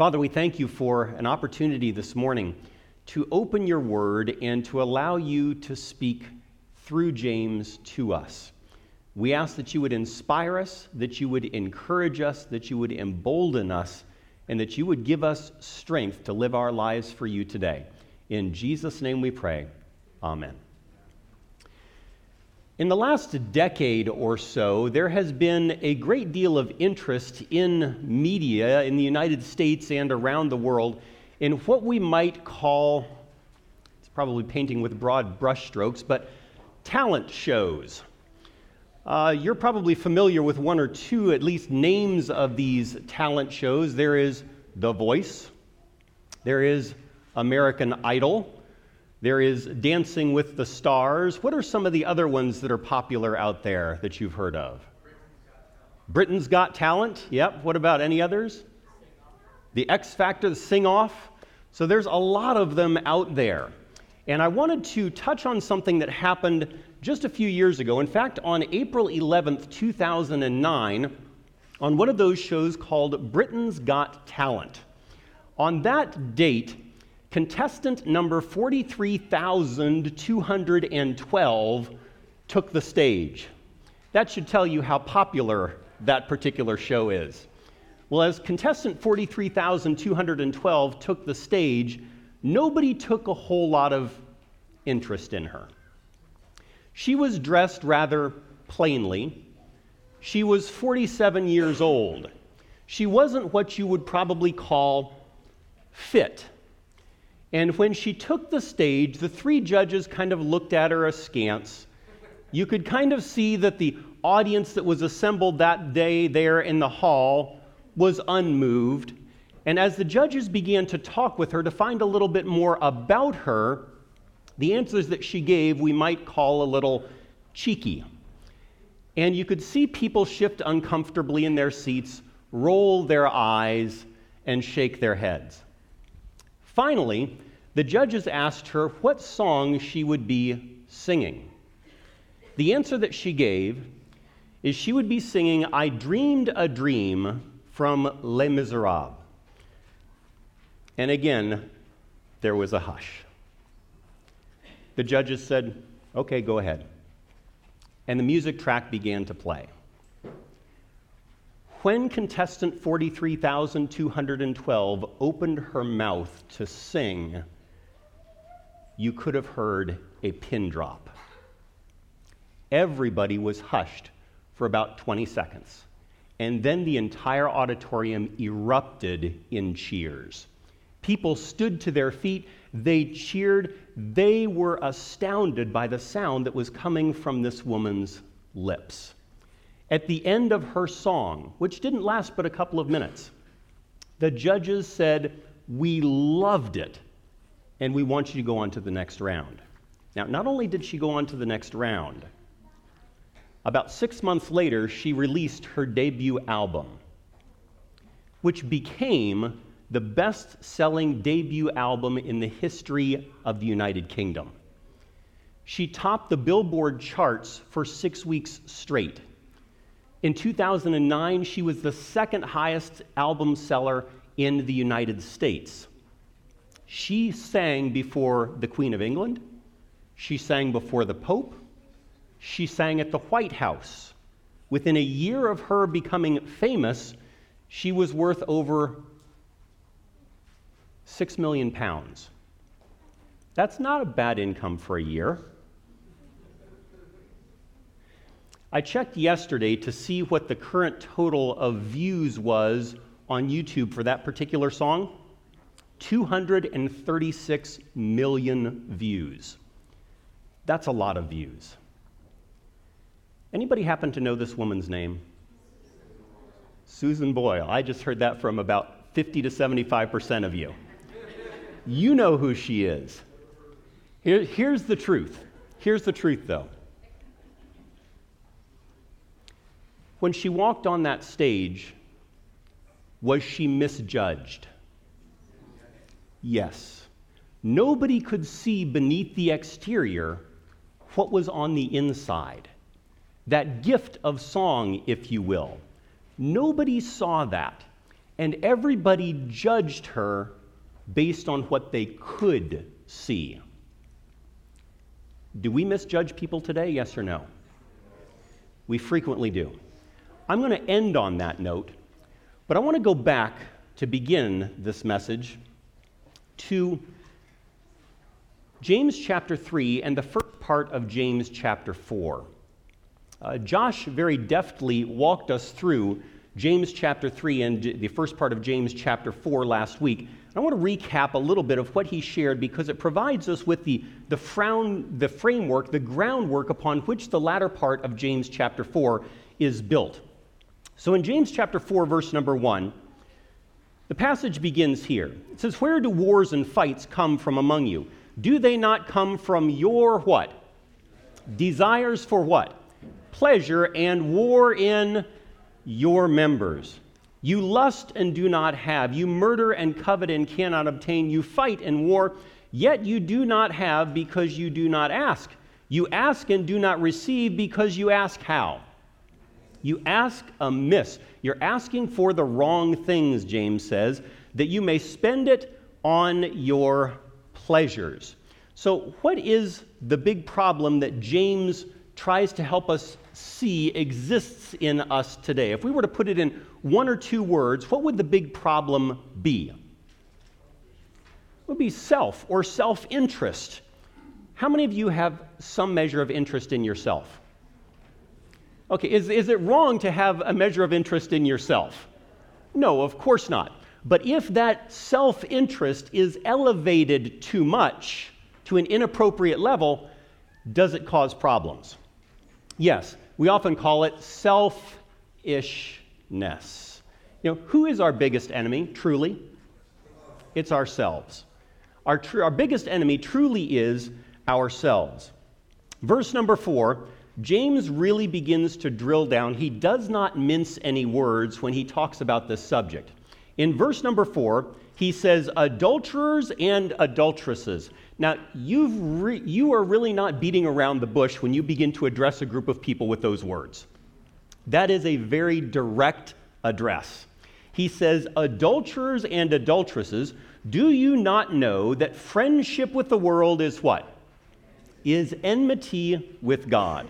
Father, we thank you for an opportunity this morning to open your word and to allow you to speak through James to us. We ask that you would inspire us, that you would encourage us, that you would embolden us, and that you would give us strength to live our lives for you today. In Jesus' name we pray. Amen. In the last decade or so, there has been a great deal of interest in media in the United States and around the world in what we might call, it's probably painting with broad brushstrokes, but talent shows. Uh, you're probably familiar with one or two, at least, names of these talent shows. There is The Voice, there is American Idol, there is Dancing with the Stars. What are some of the other ones that are popular out there that you've heard of? Britain's Got Talent. Yep. What about any others? The X Factor, the Sing Off. So there's a lot of them out there. And I wanted to touch on something that happened just a few years ago. In fact, on April 11th, 2009, on one of those shows called Britain's Got Talent. On that date, contestant number 43,212 took the stage. That should tell you how popular that particular show is. Well, as contestant 43,212 took the stage, nobody took a whole lot of interest in her. She was dressed rather plainly. She was 47 years old. She wasn't what you would probably call fit. And when she took the stage, the three judges kind of looked at her askance. You could kind of see that the audience that was assembled that day there in the hall was unmoved. And as the judges began to talk with her to find a little bit more about her, the answers that she gave we might call a little cheeky. And you could see people shift uncomfortably in their seats, roll their eyes, and shake their heads. Finally, the judges asked her what song she would be singing. The answer that she gave is she would be singing I Dreamed a Dream from Les Miserables. And again, there was a hush. The judges said, Okay, go ahead. And the music track began to play. When contestant 43,212 opened her mouth to sing, you could have heard a pin drop. Everybody was hushed for about 20 seconds, and then the entire auditorium erupted in cheers. People stood to their feet, they cheered, they were astounded by the sound that was coming from this woman's lips. At the end of her song, which didn't last but a couple of minutes, the judges said, We loved it, and we want you to go on to the next round. Now, not only did she go on to the next round, about six months later, she released her debut album, which became the best selling debut album in the history of the United Kingdom. She topped the Billboard charts for six weeks straight. In 2009, she was the second highest album seller in the United States. She sang before the Queen of England, she sang before the Pope, she sang at the White House. Within a year of her becoming famous, she was worth over six million pounds. That's not a bad income for a year. I checked yesterday to see what the current total of views was on YouTube for that particular song 236 million views. That's a lot of views. Anybody happen to know this woman's name? Susan Boyle. I just heard that from about 50 to 75% of you. You know who she is. Here, here's the truth. Here's the truth, though. When she walked on that stage, was she misjudged? Yes. Nobody could see beneath the exterior what was on the inside. That gift of song, if you will. Nobody saw that. and everybody judged her based on what they could see. Do we misjudge people today? Yes or no? We frequently do. I'm going to end on that note, but I want to go back to begin this message to James chapter 3 and the first part of James chapter 4. Uh, Josh very deftly walked us through James chapter 3 and the first part of James chapter 4 last week. I want to recap a little bit of what he shared because it provides us with the, the, frown, the framework, the groundwork upon which the latter part of James chapter 4 is built. So in James chapter 4, verse number 1, the passage begins here. It says, Where do wars and fights come from among you? Do they not come from your what? Desires for what? Pleasure and war in your members. You lust and do not have. You murder and covet and cannot obtain. You fight and war, yet you do not have because you do not ask. You ask and do not receive because you ask how? You ask amiss. You're asking for the wrong things, James says, that you may spend it on your pleasures. So, what is the big problem that James tries to help us see exists in us today? If we were to put it in one or two words, what would the big problem be? It would be self or self interest. How many of you have some measure of interest in yourself? Okay, is, is it wrong to have a measure of interest in yourself? No, of course not. But if that self interest is elevated too much to an inappropriate level, does it cause problems? Yes, we often call it selfishness. You know, who is our biggest enemy, truly? It's ourselves. Our, tr- our biggest enemy truly is ourselves. Verse number four, James really begins to drill down. He does not mince any words when he talks about this subject. In verse number four, he says, adulterers and adulteresses. Now, you've re- you are really not beating around the bush when you begin to address a group of people with those words. That is a very direct address. He says, Adulterers and adulteresses, do you not know that friendship with the world is what? Is enmity with God.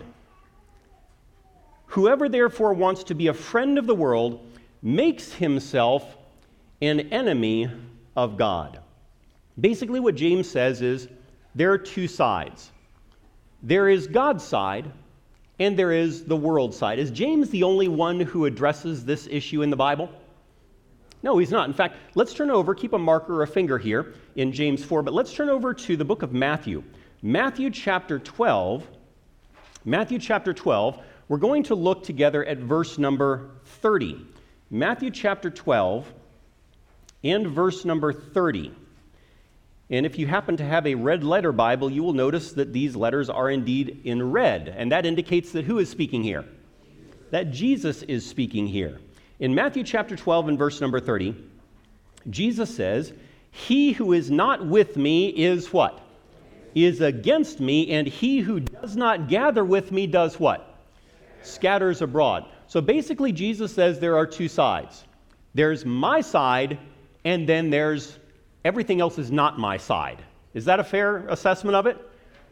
Whoever therefore wants to be a friend of the world makes himself an enemy of God. Basically, what James says is there are two sides there is God's side, and there is the world side. Is James the only one who addresses this issue in the Bible? No, he's not. In fact, let's turn over, keep a marker or a finger here in James 4, but let's turn over to the book of Matthew. Matthew chapter 12. Matthew chapter 12, we're going to look together at verse number 30. Matthew chapter 12 and verse number 30. And if you happen to have a red letter Bible, you will notice that these letters are indeed in red. And that indicates that who is speaking here? That Jesus is speaking here. In Matthew chapter 12 and verse number 30, Jesus says, He who is not with me is what? Is against me, and he who does not gather with me does what? Scatters abroad. So basically, Jesus says there are two sides there's my side, and then there's Everything else is not my side. Is that a fair assessment of it?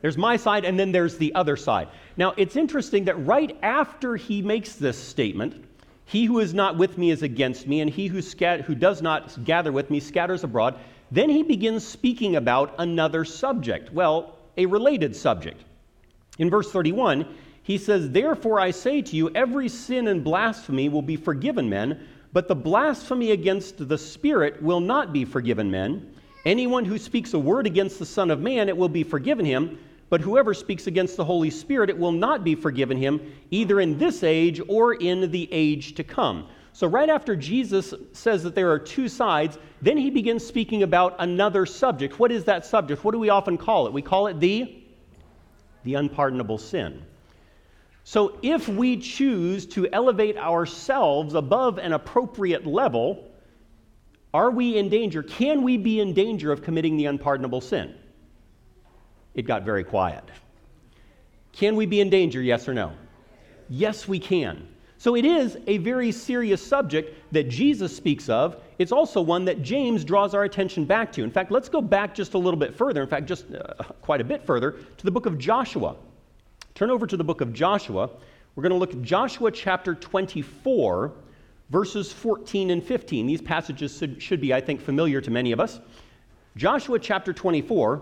There's my side, and then there's the other side. Now, it's interesting that right after he makes this statement, he who is not with me is against me, and he who, scat- who does not gather with me scatters abroad. Then he begins speaking about another subject. Well, a related subject. In verse 31, he says, Therefore I say to you, every sin and blasphemy will be forgiven men but the blasphemy against the Spirit will not be forgiven men. Anyone who speaks a word against the Son of Man, it will be forgiven him. But whoever speaks against the Holy Spirit, it will not be forgiven him, either in this age or in the age to come. So, right after Jesus says that there are two sides, then he begins speaking about another subject. What is that subject? What do we often call it? We call it the, the unpardonable sin. So, if we choose to elevate ourselves above an appropriate level, are we in danger? Can we be in danger of committing the unpardonable sin? It got very quiet. Can we be in danger, yes or no? Yes, we can. So it is a very serious subject that Jesus speaks of. It's also one that James draws our attention back to. In fact, let's go back just a little bit further, in fact, just uh, quite a bit further, to the book of Joshua. Turn over to the book of Joshua. We're going to look at Joshua chapter 24, verses 14 and 15. These passages should, should be, I think, familiar to many of us. Joshua chapter 24,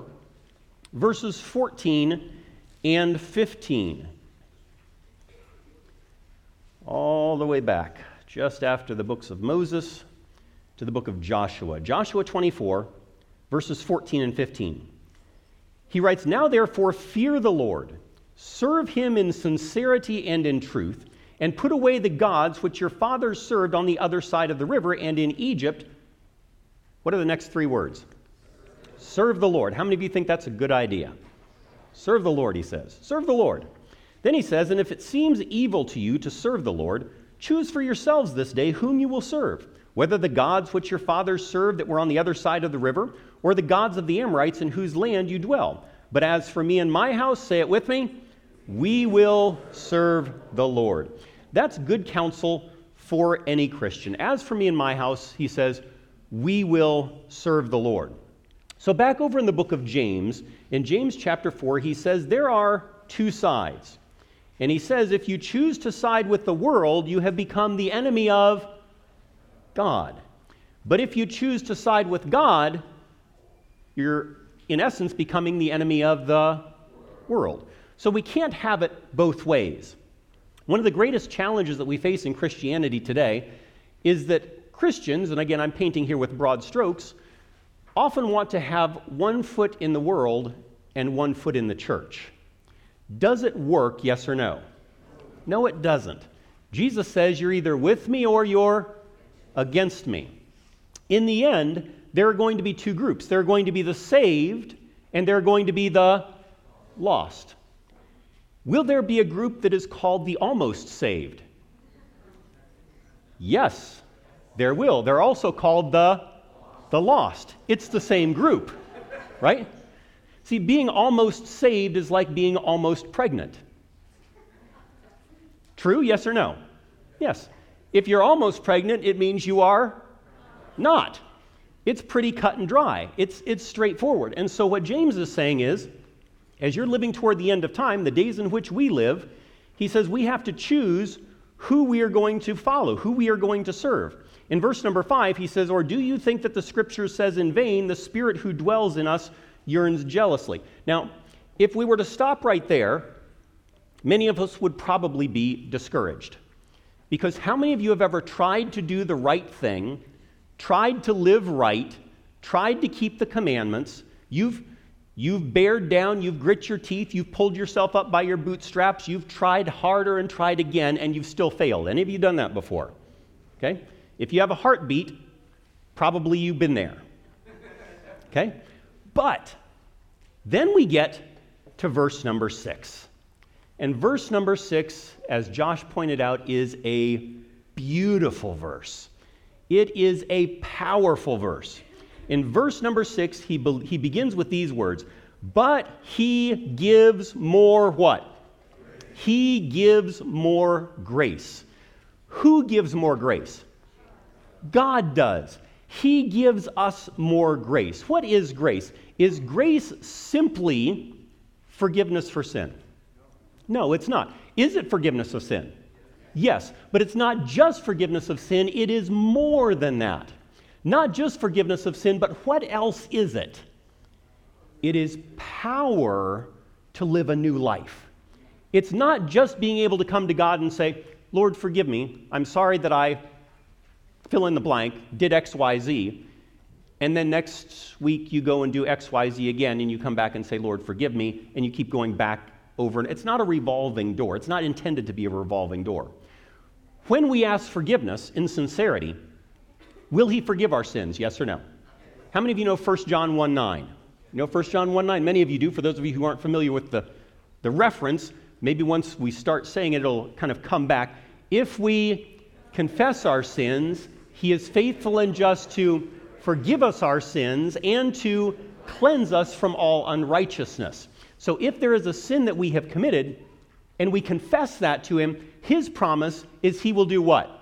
verses 14 and 15 all the way back, just after the books of Moses to the book of Joshua. Joshua 24, verses 14 and 15. He writes, Now therefore fear the Lord, serve him in sincerity and in truth, and put away the gods which your fathers served on the other side of the river and in Egypt. What are the next three words? Serve the Lord. How many of you think that's a good idea? Serve the Lord, he says. Serve the Lord. Then he says, And if it seems evil to you to serve the Lord, choose for yourselves this day whom you will serve, whether the gods which your fathers served that were on the other side of the river, or the gods of the Amorites in whose land you dwell. But as for me and my house, say it with me, we will serve the Lord. That's good counsel for any Christian. As for me and my house, he says, we will serve the Lord. So, back over in the book of James, in James chapter 4, he says there are two sides. And he says, if you choose to side with the world, you have become the enemy of God. But if you choose to side with God, you're, in essence, becoming the enemy of the world. So we can't have it both ways. One of the greatest challenges that we face in Christianity today is that Christians, and again, I'm painting here with broad strokes, often want to have one foot in the world and one foot in the church. Does it work, yes or no? No, it doesn't. Jesus says you're either with me or you're against me. In the end, there are going to be two groups there are going to be the saved, and there are going to be the lost. Will there be a group that is called the almost saved? Yes, there will. They're also called the, the lost. It's the same group, right? See, being almost saved is like being almost pregnant. True, yes or no? Yes. If you're almost pregnant, it means you are not. It's pretty cut and dry, it's, it's straightforward. And so, what James is saying is, as you're living toward the end of time, the days in which we live, he says we have to choose who we are going to follow, who we are going to serve. In verse number five, he says, Or do you think that the scripture says in vain, the Spirit who dwells in us yearns jealously. Now, if we were to stop right there, many of us would probably be discouraged. Because how many of you have ever tried to do the right thing, tried to live right, tried to keep the commandments? You've You've bared down, you've grit your teeth, you've pulled yourself up by your bootstraps, you've tried harder and tried again, and you've still failed. Any of you done that before? Okay? If you have a heartbeat, probably you've been there. Okay? But then we get to verse number six. And verse number six, as Josh pointed out, is a beautiful verse. It is a powerful verse. In verse number six, he, be- he begins with these words But he gives more what? He gives more grace. Who gives more grace? God does. He gives us more grace. What is grace? Is grace simply forgiveness for sin? No, it's not. Is it forgiveness of sin? Yes, but it's not just forgiveness of sin, it is more than that. Not just forgiveness of sin, but what else is it? It is power to live a new life. It's not just being able to come to God and say, Lord, forgive me. I'm sorry that I fill in the blank, did X, Y, Z. And then next week you go and do X, Y, Z again, and you come back and say, Lord, forgive me, and you keep going back over. And it's not a revolving door, it's not intended to be a revolving door. When we ask forgiveness in sincerity, will He forgive our sins? Yes or no? How many of you know 1 John 1 9? You know 1 John 1 9? Many of you do. For those of you who aren't familiar with the, the reference, maybe once we start saying it, it'll kind of come back. If we confess our sins, He is faithful and just to forgive us our sins, and to cleanse us from all unrighteousness. So if there is a sin that we have committed, and we confess that to Him, His promise is He will do what?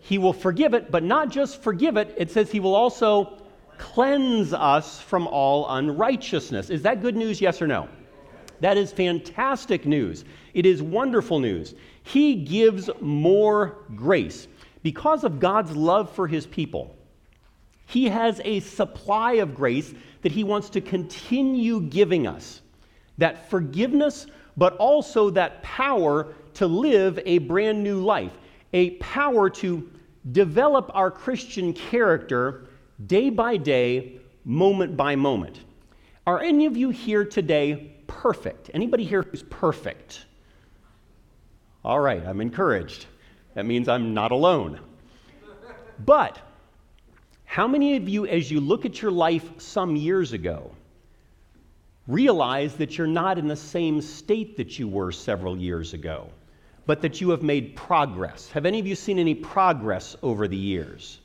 He will forgive it, but not just forgive it, it says He will also cleanse us from all unrighteousness. Is that good news, yes or no? That is fantastic news. It is wonderful news. He gives more grace. Because of God's love for his people, he has a supply of grace that he wants to continue giving us. That forgiveness, but also that power to live a brand new life, a power to develop our Christian character day by day, moment by moment. Are any of you here today perfect? Anybody here who's perfect? All right, I'm encouraged. That means I'm not alone. But how many of you, as you look at your life some years ago, realize that you're not in the same state that you were several years ago, but that you have made progress? Have any of you seen any progress over the years?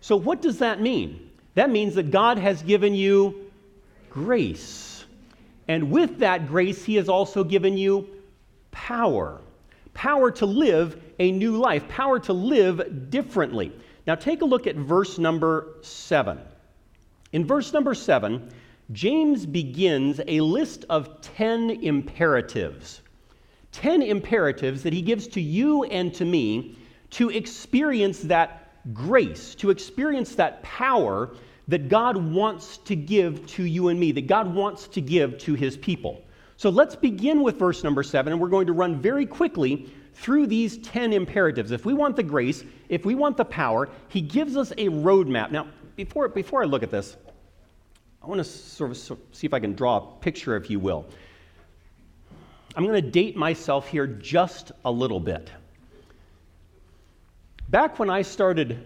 So, what does that mean? That means that God has given you grace. And with that grace, He has also given you power power to live a new life, power to live differently. Now, take a look at verse number seven. In verse number seven, James begins a list of 10 imperatives. 10 imperatives that he gives to you and to me to experience that grace, to experience that power that God wants to give to you and me, that God wants to give to his people. So let's begin with verse number seven, and we're going to run very quickly through these 10 imperatives. If we want the grace, if we want the power, he gives us a roadmap. Now, before, before I look at this, I want to sort of see if I can draw a picture, if you will. I'm going to date myself here just a little bit. Back when I started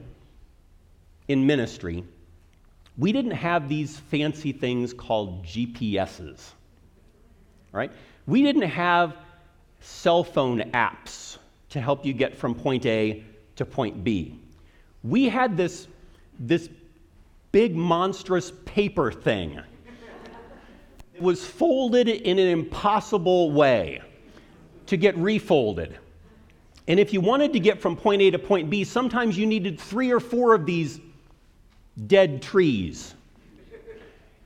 in ministry, we didn't have these fancy things called GPSs right? We didn't have cell phone apps to help you get from point A to point B. We had this, this big, monstrous paper thing. Was folded in an impossible way to get refolded. And if you wanted to get from point A to point B, sometimes you needed three or four of these dead trees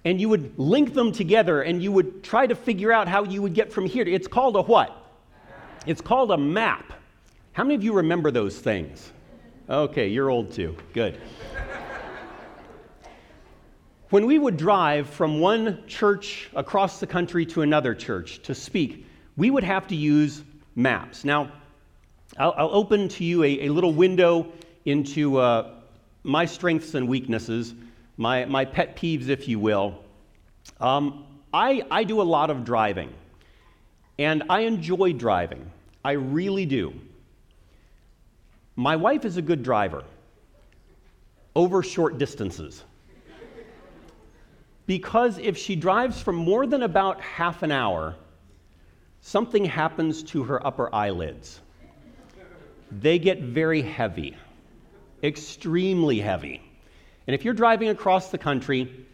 and you would link them together and you would try to figure out how you would get from here. It's called a what? It's called a map. How many of you remember those things? Okay, you're old too. Good. When we would drive from one church across the country to another church to speak, we would have to use maps. Now, I'll, I'll open to you a, a little window into uh, my strengths and weaknesses my, my pet peeves, if you will. Um, I, I do a lot of driving, and I enjoy driving. I really do. My wife is a good driver over short distances. Because if she drives for more than about half an hour, something happens to her upper eyelids. They get very heavy, extremely heavy. And if you're driving across the country,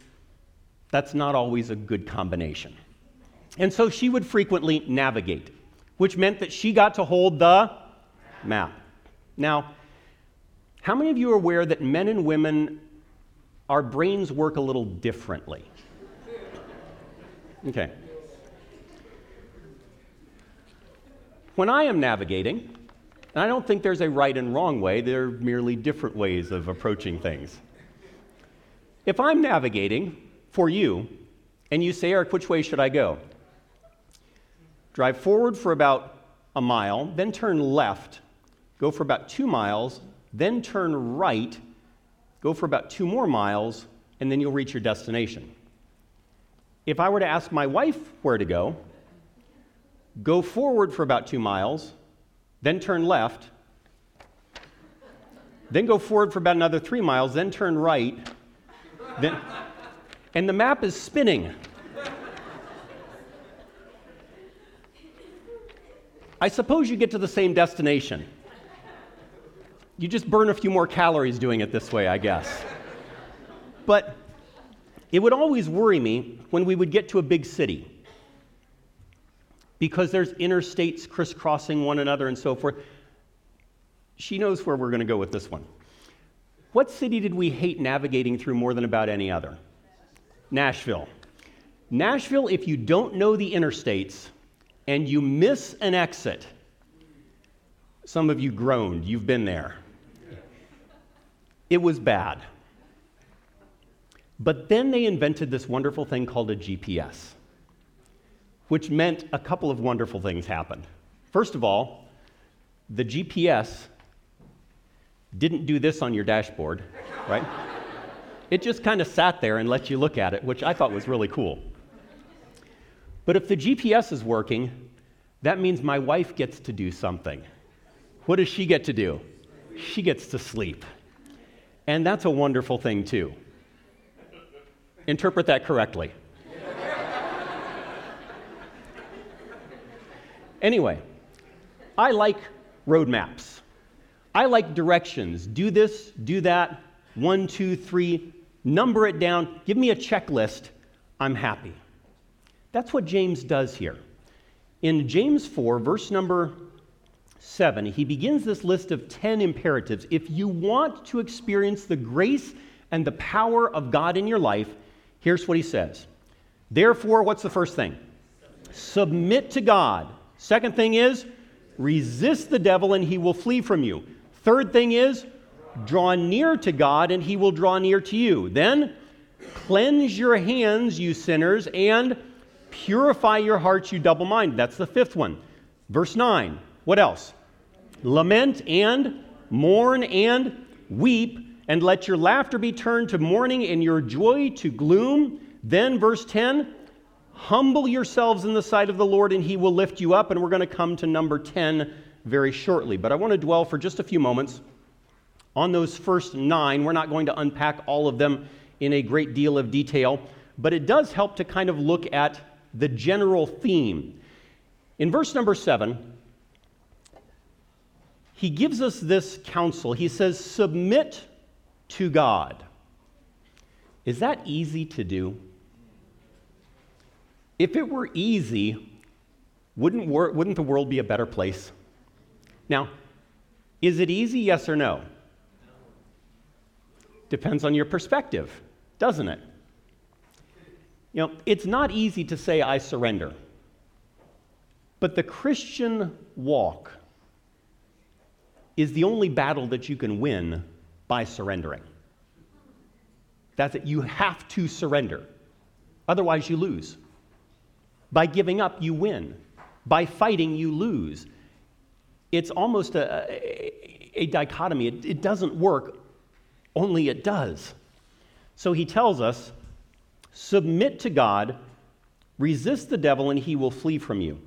that's not always a good combination. And so she would frequently navigate, which meant that she got to hold the map. Now, how many of you are aware that men and women, our brains work a little differently? Okay. When I am navigating, and I don't think there's a right and wrong way, there are merely different ways of approaching things. If I'm navigating for you and you say, Eric, which way should I go? Drive forward for about a mile, then turn left, go for about two miles, then turn right, go for about two more miles, and then you'll reach your destination. If I were to ask my wife where to go, go forward for about two miles, then turn left, then go forward for about another three miles, then turn right, then, and the map is spinning. I suppose you get to the same destination. You just burn a few more calories doing it this way, I guess. But it would always worry me when we would get to a big city. because there's interstates crisscrossing one another and so forth. She knows where we're going to go with this one. What city did we hate navigating through more than about any other? Nashville. Nashville, if you don't know the interstates and you miss an exit, some of you groaned, you've been there. It was bad. But then they invented this wonderful thing called a GPS, which meant a couple of wonderful things happened. First of all, the GPS didn't do this on your dashboard, right? it just kind of sat there and let you look at it, which I thought was really cool. But if the GPS is working, that means my wife gets to do something. What does she get to do? She gets to sleep. And that's a wonderful thing, too. Interpret that correctly. anyway, I like roadmaps. I like directions. Do this, do that, one, two, three, number it down, give me a checklist. I'm happy. That's what James does here. In James 4, verse number 7, he begins this list of 10 imperatives. If you want to experience the grace and the power of God in your life, here's what he says. Therefore, what's the first thing? Submit to God. Second thing is, resist the devil and he will flee from you. Third thing is, draw near to God and he will draw near to you. Then, cleanse your hands, you sinners, and purify your hearts, you double minded. That's the fifth one. Verse 9. What else? Lament and mourn and weep, and let your laughter be turned to mourning and your joy to gloom. Then, verse 10 humble yourselves in the sight of the Lord, and he will lift you up. And we're going to come to number 10 very shortly. But I want to dwell for just a few moments on those first nine. We're not going to unpack all of them in a great deal of detail, but it does help to kind of look at the general theme. In verse number seven, he gives us this counsel. He says, Submit to God. Is that easy to do? If it were easy, wouldn't, wor- wouldn't the world be a better place? Now, is it easy, yes or no? Depends on your perspective, doesn't it? You know, it's not easy to say, I surrender. But the Christian walk is the only battle that you can win by surrendering. That's it. You have to surrender. Otherwise, you lose. By giving up, you win. By fighting, you lose it's almost a, a, a dichotomy. It, it doesn't work, only it does. So he tells us submit to God, resist the devil, and he will flee from you.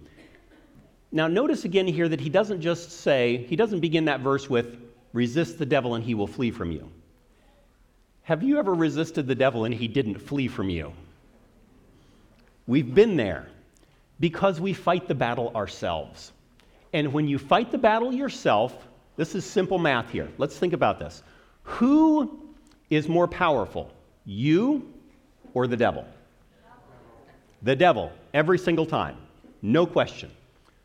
Now, notice again here that he doesn't just say, he doesn't begin that verse with, resist the devil and he will flee from you. Have you ever resisted the devil and he didn't flee from you? We've been there because we fight the battle ourselves. And when you fight the battle yourself, this is simple math here. Let's think about this. Who is more powerful, you or the devil? The devil, every single time. No question.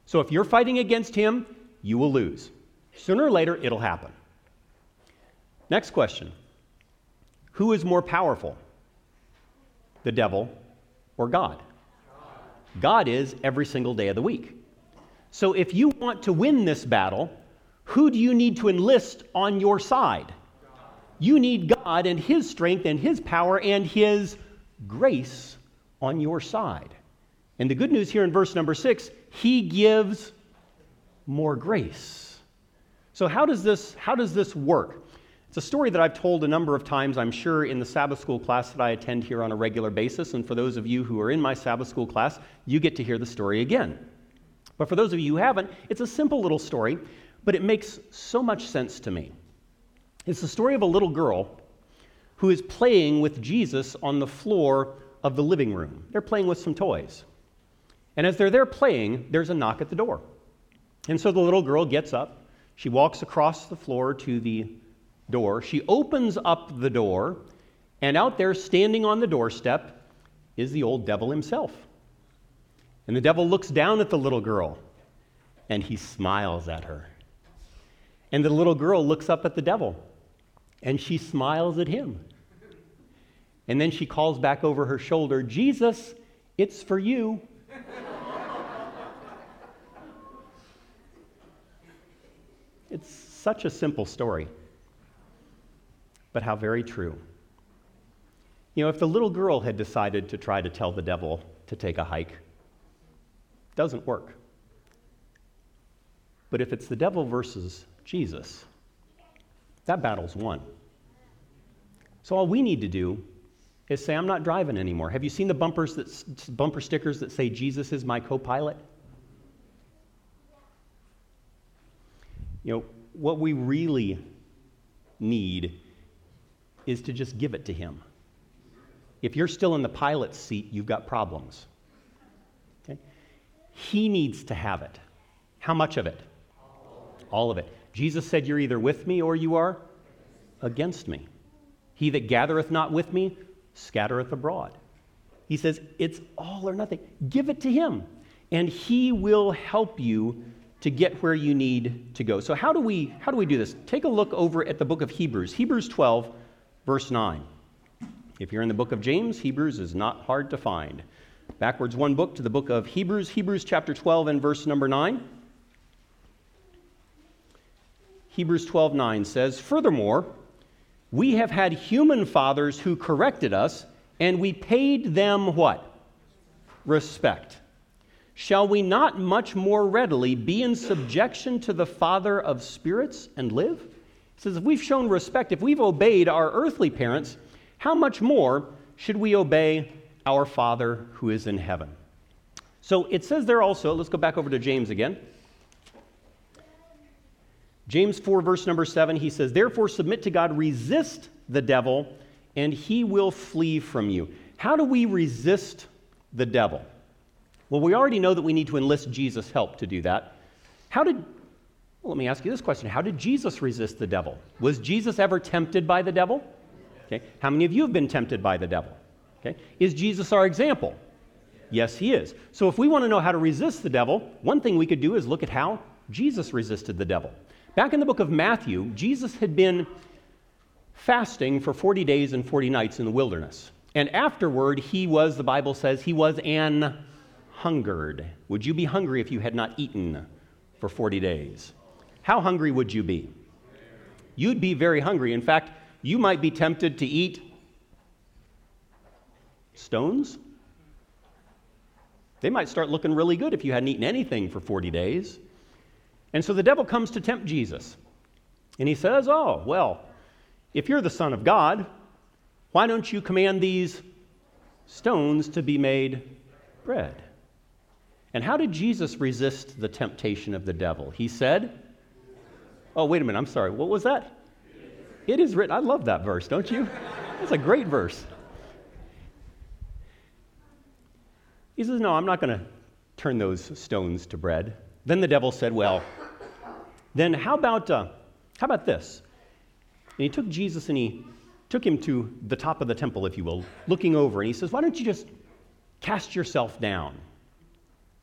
So if you're fighting against him, you will lose. Sooner or later, it'll happen. Next question Who is more powerful, the devil or God? God is every single day of the week. So if you want to win this battle, who do you need to enlist on your side? You need God and His strength and His power and His grace on your side. And the good news here in verse number six, He gives more grace. So how does this, how does this work? It's a story that I've told a number of times, I'm sure, in the Sabbath school class that I attend here on a regular basis. And for those of you who are in my Sabbath school class, you get to hear the story again. But for those of you who haven't, it's a simple little story, but it makes so much sense to me. It's the story of a little girl who is playing with Jesus on the floor of the living room. They're playing with some toys. And as they're there playing, there's a knock at the door. And so the little girl gets up. She walks across the floor to the door. She opens up the door, and out there, standing on the doorstep, is the old devil himself. And the devil looks down at the little girl and he smiles at her. And the little girl looks up at the devil and she smiles at him. And then she calls back over her shoulder, Jesus, it's for you. it's such a simple story, but how very true. You know, if the little girl had decided to try to tell the devil to take a hike, doesn't work. But if it's the devil versus Jesus, that battle's won. So all we need to do is say, I'm not driving anymore. Have you seen the bumpers that, bumper stickers that say, Jesus is my co pilot? You know, what we really need is to just give it to Him. If you're still in the pilot's seat, you've got problems. Okay? He needs to have it. How much of it? All of it. Jesus said, You're either with me or you are against me. He that gathereth not with me scattereth abroad. He says, It's all or nothing. Give it to Him, and He will help you to get where you need to go. So, how do we, how do, we do this? Take a look over at the book of Hebrews, Hebrews 12, verse 9. If you're in the book of James, Hebrews is not hard to find. Backwards one book to the book of Hebrews, Hebrews chapter 12 and verse number 9. Hebrews 12 9 says, Furthermore, we have had human fathers who corrected us, and we paid them what? Respect. Shall we not much more readily be in subjection to the Father of spirits and live? He says, if we've shown respect, if we've obeyed our earthly parents, how much more should we obey our Father who is in heaven? So it says there also, let's go back over to James again. James 4, verse number 7, he says, Therefore submit to God, resist the devil, and he will flee from you. How do we resist the devil? Well, we already know that we need to enlist Jesus' help to do that. How did, well, let me ask you this question How did Jesus resist the devil? Was Jesus ever tempted by the devil? Okay. How many of you have been tempted by the devil? Okay. Is Jesus our example? Yes, he is. So if we want to know how to resist the devil, one thing we could do is look at how Jesus resisted the devil. Back in the book of Matthew, Jesus had been fasting for 40 days and 40 nights in the wilderness. And afterward, he was, the Bible says, he was an hungered. Would you be hungry if you had not eaten for 40 days? How hungry would you be? You'd be very hungry. In fact, you might be tempted to eat stones. They might start looking really good if you hadn't eaten anything for 40 days. And so the devil comes to tempt Jesus. And he says, Oh, well, if you're the Son of God, why don't you command these stones to be made bread? And how did Jesus resist the temptation of the devil? He said, Oh, wait a minute, I'm sorry. What was that? It is written. I love that verse, don't you? It's a great verse. He says, No, I'm not going to turn those stones to bread. Then the devil said, Well, then how about, uh, how about this? And he took Jesus and he took him to the top of the temple, if you will, looking over, and he says, Why don't you just cast yourself down?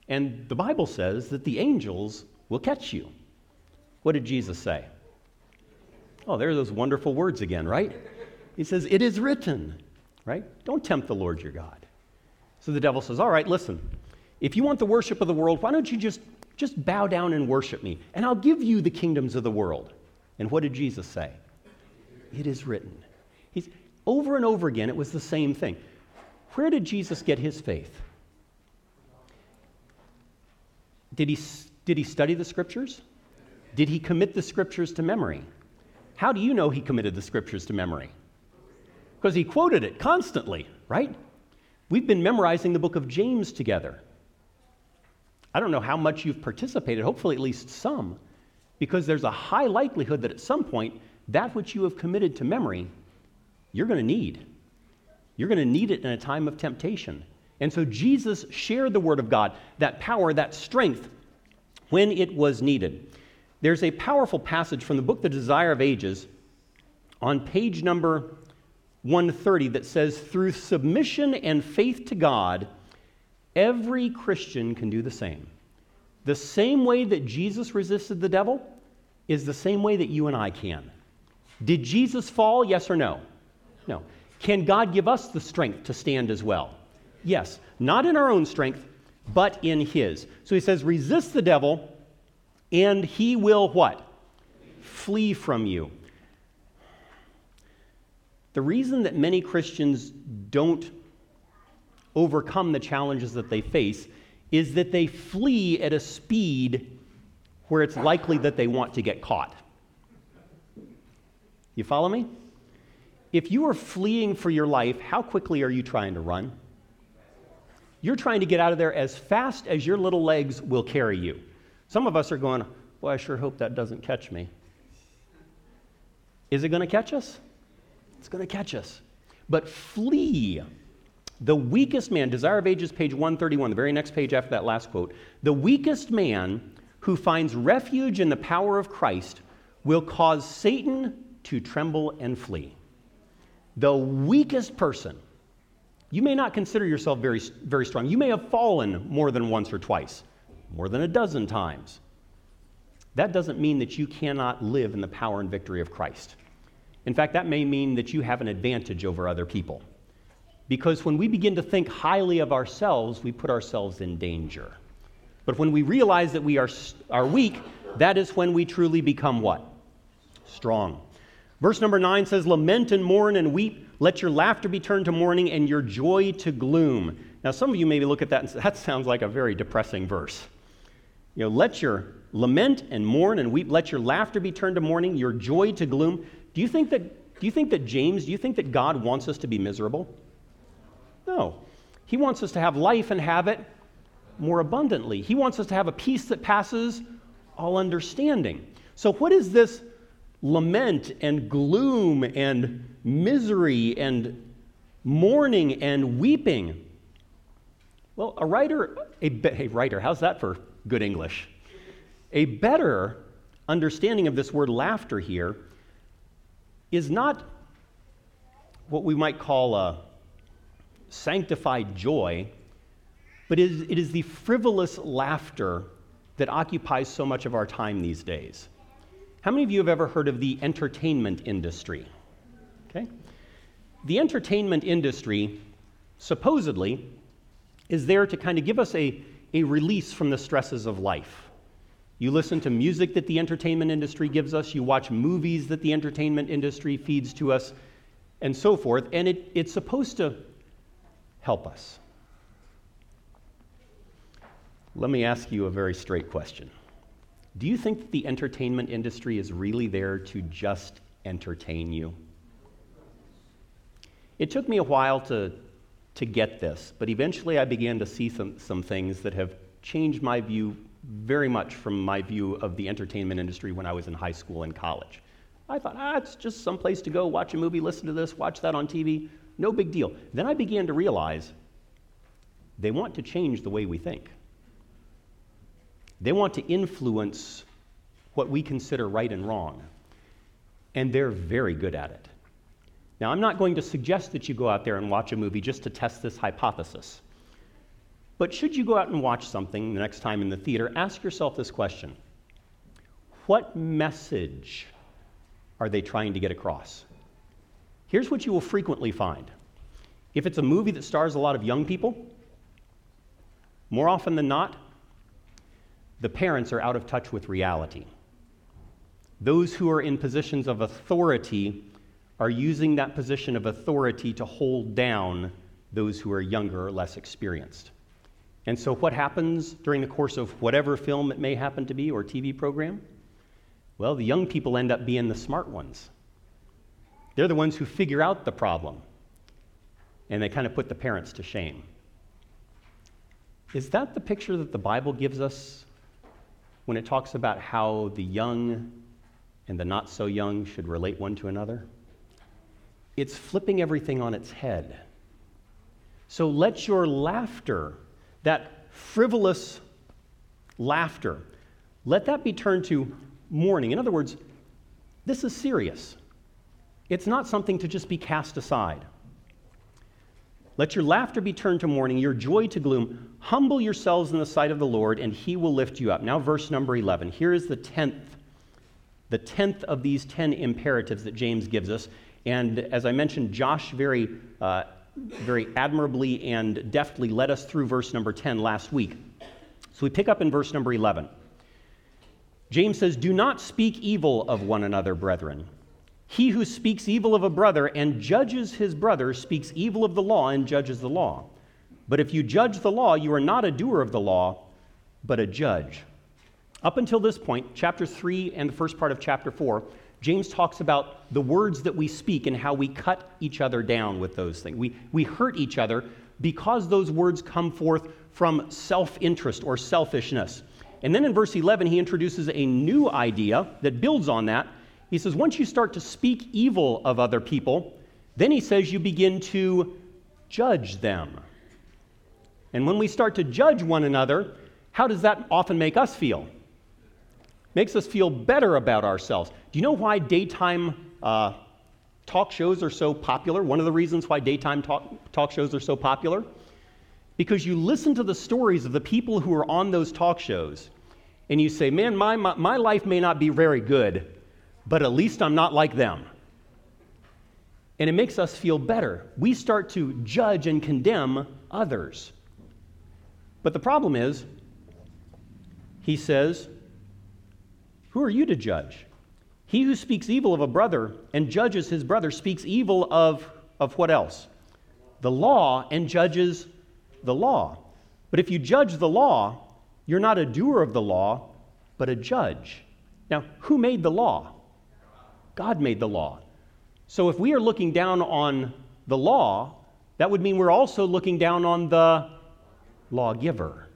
And the Bible says that the angels will catch you. What did Jesus say? Oh, there are those wonderful words again, right? He says, It is written, right? Don't tempt the Lord your God. So the devil says, All right, listen, if you want the worship of the world, why don't you just, just bow down and worship me, and I'll give you the kingdoms of the world. And what did Jesus say? It is written. He's, over and over again, it was the same thing. Where did Jesus get his faith? Did he, did he study the scriptures? Did he commit the scriptures to memory? How do you know he committed the scriptures to memory? Because he quoted it constantly, right? We've been memorizing the book of James together. I don't know how much you've participated, hopefully, at least some, because there's a high likelihood that at some point, that which you have committed to memory, you're going to need. You're going to need it in a time of temptation. And so Jesus shared the Word of God, that power, that strength, when it was needed. There's a powerful passage from the book The Desire of Ages on page number 130 that says, Through submission and faith to God, Every Christian can do the same. The same way that Jesus resisted the devil is the same way that you and I can. Did Jesus fall? Yes or no? No. Can God give us the strength to stand as well? Yes. Not in our own strength, but in His. So he says, resist the devil, and he will what? Flee from you. The reason that many Christians don't overcome the challenges that they face is that they flee at a speed where it's likely that they want to get caught. You follow me? If you are fleeing for your life, how quickly are you trying to run? You're trying to get out of there as fast as your little legs will carry you. Some of us are going, Boy, I sure hope that doesn't catch me. Is it going to catch us? It's going to catch us. But flee. The weakest man, Desire of Ages, page 131, the very next page after that last quote. The weakest man who finds refuge in the power of Christ will cause Satan to tremble and flee. The weakest person, you may not consider yourself very, very strong. You may have fallen more than once or twice, more than a dozen times. That doesn't mean that you cannot live in the power and victory of Christ. In fact, that may mean that you have an advantage over other people. Because when we begin to think highly of ourselves, we put ourselves in danger. But when we realize that we are, are weak, that is when we truly become what? Strong. Verse number nine says, Lament and mourn and weep. Let your laughter be turned to mourning and your joy to gloom. Now, some of you maybe look at that and say, That sounds like a very depressing verse. You know, let your lament and mourn and weep. Let your laughter be turned to mourning, your joy to gloom. Do you think that, do you think that James, do you think that God wants us to be miserable? No. He wants us to have life and have it more abundantly. He wants us to have a peace that passes all understanding. So, what is this lament and gloom and misery and mourning and weeping? Well, a writer, a, a writer, how's that for good English? A better understanding of this word laughter here is not what we might call a sanctified joy, but it is the frivolous laughter that occupies so much of our time these days. How many of you have ever heard of the entertainment industry? Okay? The entertainment industry supposedly is there to kind of give us a, a release from the stresses of life. You listen to music that the entertainment industry gives us, you watch movies that the entertainment industry feeds to us, and so forth, and it, it's supposed to help us. Let me ask you a very straight question. Do you think that the entertainment industry is really there to just entertain you? It took me a while to, to get this, but eventually I began to see some, some things that have changed my view very much from my view of the entertainment industry when I was in high school and college. I thought, ah, it's just some place to go, watch a movie, listen to this, watch that on TV. No big deal. Then I began to realize they want to change the way we think. They want to influence what we consider right and wrong. And they're very good at it. Now, I'm not going to suggest that you go out there and watch a movie just to test this hypothesis. But should you go out and watch something the next time in the theater, ask yourself this question What message are they trying to get across? Here's what you will frequently find if it's a movie that stars a lot of young people, more often than not, the parents are out of touch with reality. Those who are in positions of authority are using that position of authority to hold down those who are younger or less experienced. And so, what happens during the course of whatever film it may happen to be or TV program? Well, the young people end up being the smart ones. They're the ones who figure out the problem, and they kind of put the parents to shame. Is that the picture that the Bible gives us when it talks about how the young and the not so young should relate one to another? It's flipping everything on its head. So let your laughter that frivolous laughter, let that be turned to mourning. In other words, this is serious. It's not something to just be cast aside. Let your laughter be turned to mourning, your joy to gloom. Humble yourselves in the sight of the Lord, and he will lift you up. Now, verse number 11. Here is the tenth, the tenth of these ten imperatives that James gives us. And as I mentioned, Josh very, uh, very admirably and deftly led us through verse number 10 last week. So we pick up in verse number 11. James says, Do not speak evil of one another, brethren. He who speaks evil of a brother and judges his brother speaks evil of the law and judges the law. But if you judge the law, you are not a doer of the law, but a judge. Up until this point, chapter 3 and the first part of chapter 4, James talks about the words that we speak and how we cut each other down with those things. We, we hurt each other because those words come forth from self interest or selfishness. And then in verse 11, he introduces a new idea that builds on that he says, once you start to speak evil of other people, then he says you begin to judge them. And when we start to judge one another, how does that often make us feel? Makes us feel better about ourselves. Do you know why daytime uh, talk shows are so popular? One of the reasons why daytime talk, talk shows are so popular? Because you listen to the stories of the people who are on those talk shows, and you say, Man, my, my, my life may not be very good, but at least I'm not like them. And it makes us feel better. We start to judge and condemn others. But the problem is, he says, Who are you to judge? He who speaks evil of a brother and judges his brother speaks evil of, of what else? The law and judges the law. But if you judge the law, you're not a doer of the law, but a judge. Now, who made the law? God made the law. So if we are looking down on the law, that would mean we're also looking down on the lawgiver.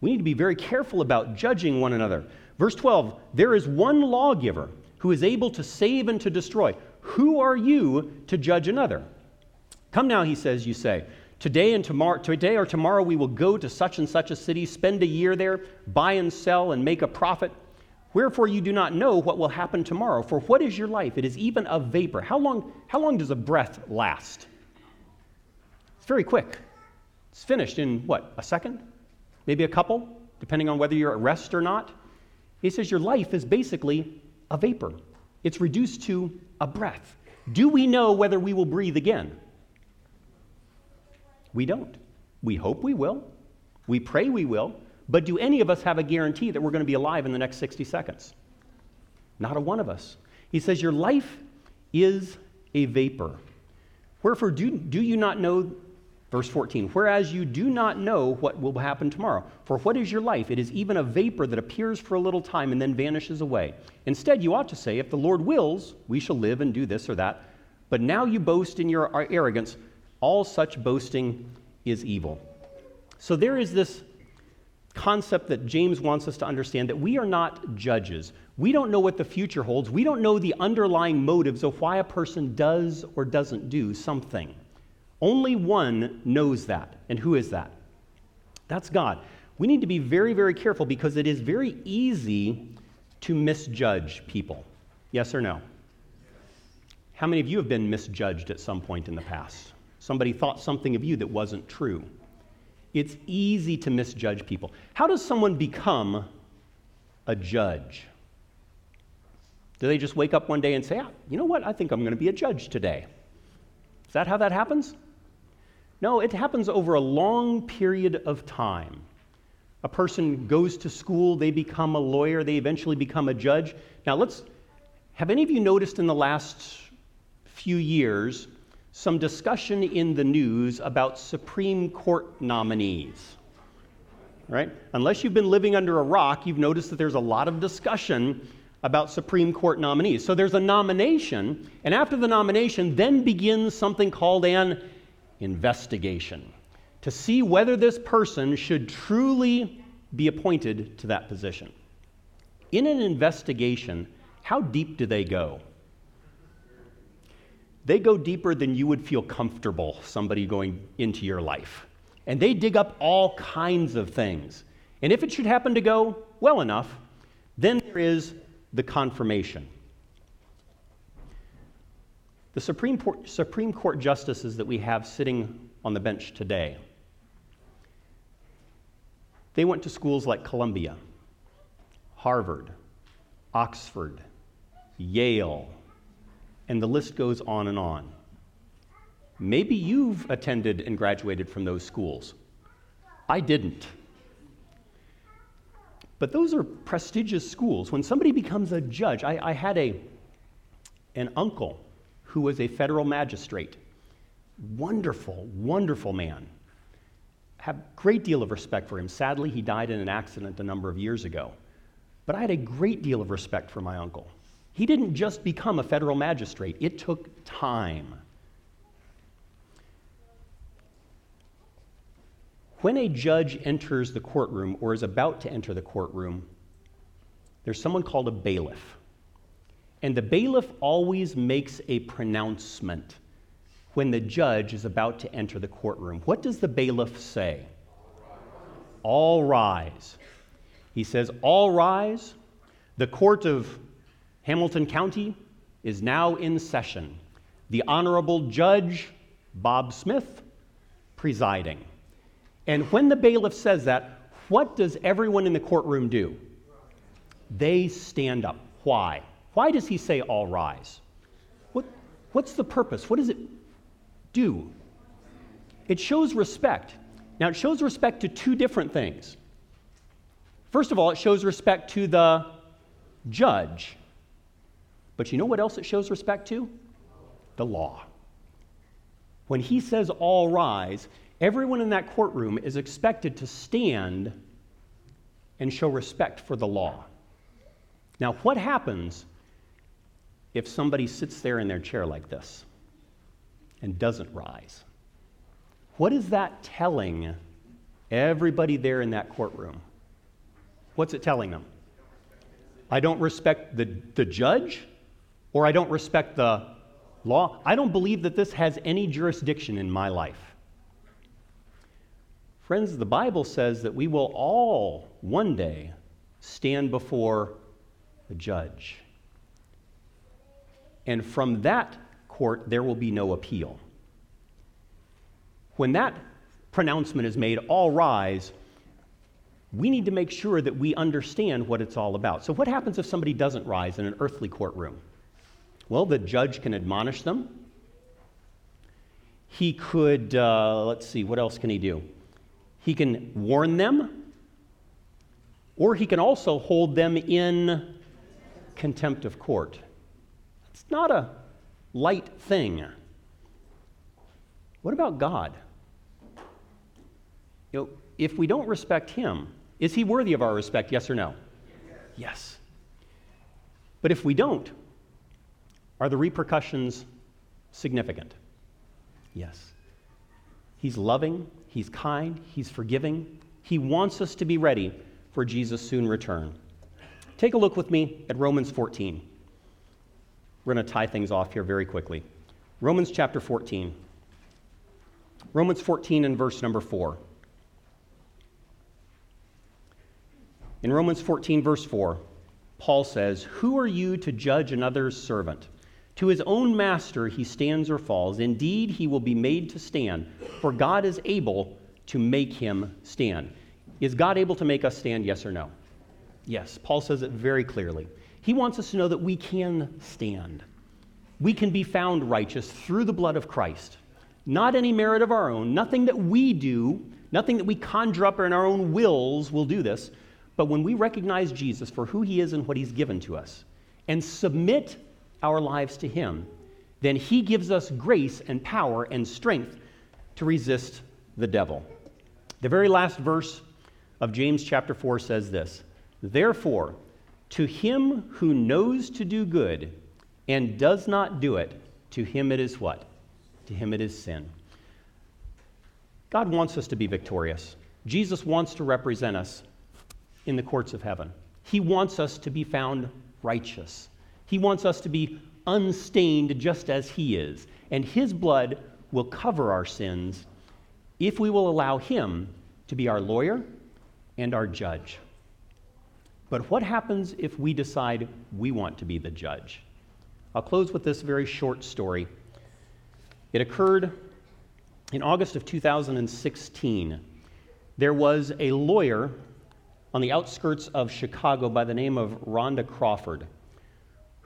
We need to be very careful about judging one another. Verse 12 there is one lawgiver who is able to save and to destroy. Who are you to judge another? Come now, he says, you say. Today and tomorrow, today or tomorrow, we will go to such and such a city, spend a year there, buy and sell, and make a profit. Wherefore you do not know what will happen tomorrow. For what is your life? It is even a vapor. How long, how long does a breath last? It's very quick. It's finished in what, a second? Maybe a couple, depending on whether you're at rest or not. He says your life is basically a vapor, it's reduced to a breath. Do we know whether we will breathe again? We don't. We hope we will. We pray we will. But do any of us have a guarantee that we're going to be alive in the next 60 seconds? Not a one of us. He says, Your life is a vapor. Wherefore, do, do you not know, verse 14, whereas you do not know what will happen tomorrow. For what is your life? It is even a vapor that appears for a little time and then vanishes away. Instead, you ought to say, If the Lord wills, we shall live and do this or that. But now you boast in your arrogance. All such boasting is evil. So there is this concept that James wants us to understand that we are not judges. We don't know what the future holds. We don't know the underlying motives of why a person does or doesn't do something. Only one knows that. And who is that? That's God. We need to be very, very careful because it is very easy to misjudge people. Yes or no? How many of you have been misjudged at some point in the past? Somebody thought something of you that wasn't true. It's easy to misjudge people. How does someone become a judge? Do they just wake up one day and say, ah, you know what? I think I'm going to be a judge today? Is that how that happens? No, it happens over a long period of time. A person goes to school, they become a lawyer, they eventually become a judge. Now, let's have any of you noticed in the last few years some discussion in the news about Supreme Court nominees. Right? Unless you've been living under a rock, you've noticed that there's a lot of discussion about Supreme Court nominees. So there's a nomination, and after the nomination, then begins something called an investigation to see whether this person should truly be appointed to that position. In an investigation, how deep do they go? They go deeper than you would feel comfortable somebody going into your life. And they dig up all kinds of things. And if it should happen to go well enough, then there is the confirmation. The Supreme Court, Supreme Court justices that we have sitting on the bench today, they went to schools like Columbia, Harvard, Oxford, Yale, and the list goes on and on. Maybe you've attended and graduated from those schools. I didn't. But those are prestigious schools. When somebody becomes a judge, I, I had a, an uncle who was a federal magistrate. Wonderful, wonderful man. Have great deal of respect for him. Sadly, he died in an accident a number of years ago. But I had a great deal of respect for my uncle. He didn't just become a federal magistrate, it took time. When a judge enters the courtroom or is about to enter the courtroom, there's someone called a bailiff. And the bailiff always makes a pronouncement when the judge is about to enter the courtroom. What does the bailiff say? All rise. He says, All rise. The court of Hamilton County is now in session. The Honorable Judge Bob Smith presiding. And when the bailiff says that, what does everyone in the courtroom do? They stand up. Why? Why does he say, all rise? What, what's the purpose? What does it do? It shows respect. Now, it shows respect to two different things. First of all, it shows respect to the judge. But you know what else it shows respect to? The law. When he says, all rise, Everyone in that courtroom is expected to stand and show respect for the law. Now, what happens if somebody sits there in their chair like this and doesn't rise? What is that telling everybody there in that courtroom? What's it telling them? I don't respect the, the judge, or I don't respect the law. I don't believe that this has any jurisdiction in my life. Friends, the Bible says that we will all one day stand before the judge. And from that court, there will be no appeal. When that pronouncement is made, all rise, we need to make sure that we understand what it's all about. So, what happens if somebody doesn't rise in an earthly courtroom? Well, the judge can admonish them. He could, uh, let's see, what else can he do? He can warn them, or he can also hold them in contempt of court. It's not a light thing. What about God? You know, if we don't respect him, is he worthy of our respect, yes or no? Yes. But if we don't, are the repercussions significant? Yes. He's loving, He's kind, He's forgiving. He wants us to be ready for Jesus' soon return. Take a look with me at Romans 14. We're going to tie things off here very quickly. Romans chapter 14. Romans 14 and verse number 4. In Romans 14, verse 4, Paul says, Who are you to judge another's servant? To his own master he stands or falls. Indeed, he will be made to stand, for God is able to make him stand. Is God able to make us stand, yes or no? Yes. Paul says it very clearly. He wants us to know that we can stand. We can be found righteous through the blood of Christ. Not any merit of our own, nothing that we do, nothing that we conjure up in our own wills will do this, but when we recognize Jesus for who he is and what he's given to us and submit our lives to Him, then He gives us grace and power and strength to resist the devil. The very last verse of James chapter 4 says this Therefore, to him who knows to do good and does not do it, to him it is what? To him it is sin. God wants us to be victorious. Jesus wants to represent us in the courts of heaven. He wants us to be found righteous. He wants us to be unstained just as He is. And His blood will cover our sins if we will allow Him to be our lawyer and our judge. But what happens if we decide we want to be the judge? I'll close with this very short story. It occurred in August of 2016. There was a lawyer on the outskirts of Chicago by the name of Rhonda Crawford,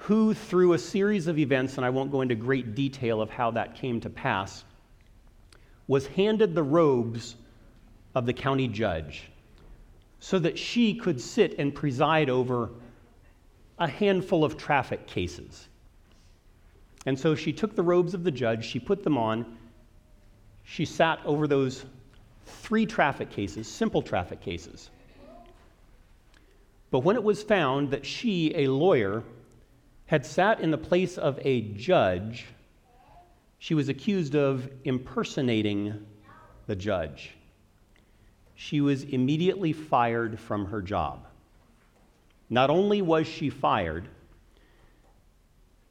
who, through a series of events, and I won't go into great detail of how that came to pass, was handed the robes of the county judge so that she could sit and preside over a handful of traffic cases. And so she took the robes of the judge, she put them on, she sat over those three traffic cases, simple traffic cases. But when it was found that she, a lawyer, had sat in the place of a judge, she was accused of impersonating the judge. She was immediately fired from her job. Not only was she fired,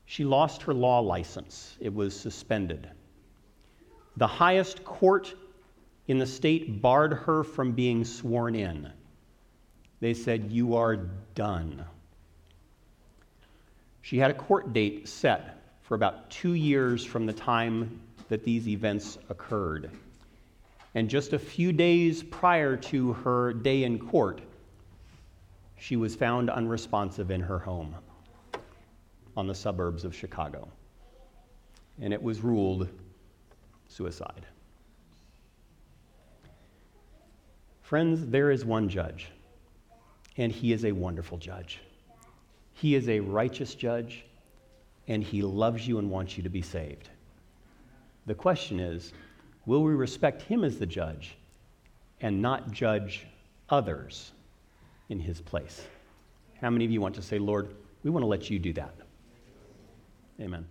she lost her law license. It was suspended. The highest court in the state barred her from being sworn in. They said, You are done. She had a court date set for about two years from the time that these events occurred. And just a few days prior to her day in court, she was found unresponsive in her home on the suburbs of Chicago. And it was ruled suicide. Friends, there is one judge, and he is a wonderful judge. He is a righteous judge, and he loves you and wants you to be saved. The question is will we respect him as the judge and not judge others in his place? How many of you want to say, Lord, we want to let you do that? Amen.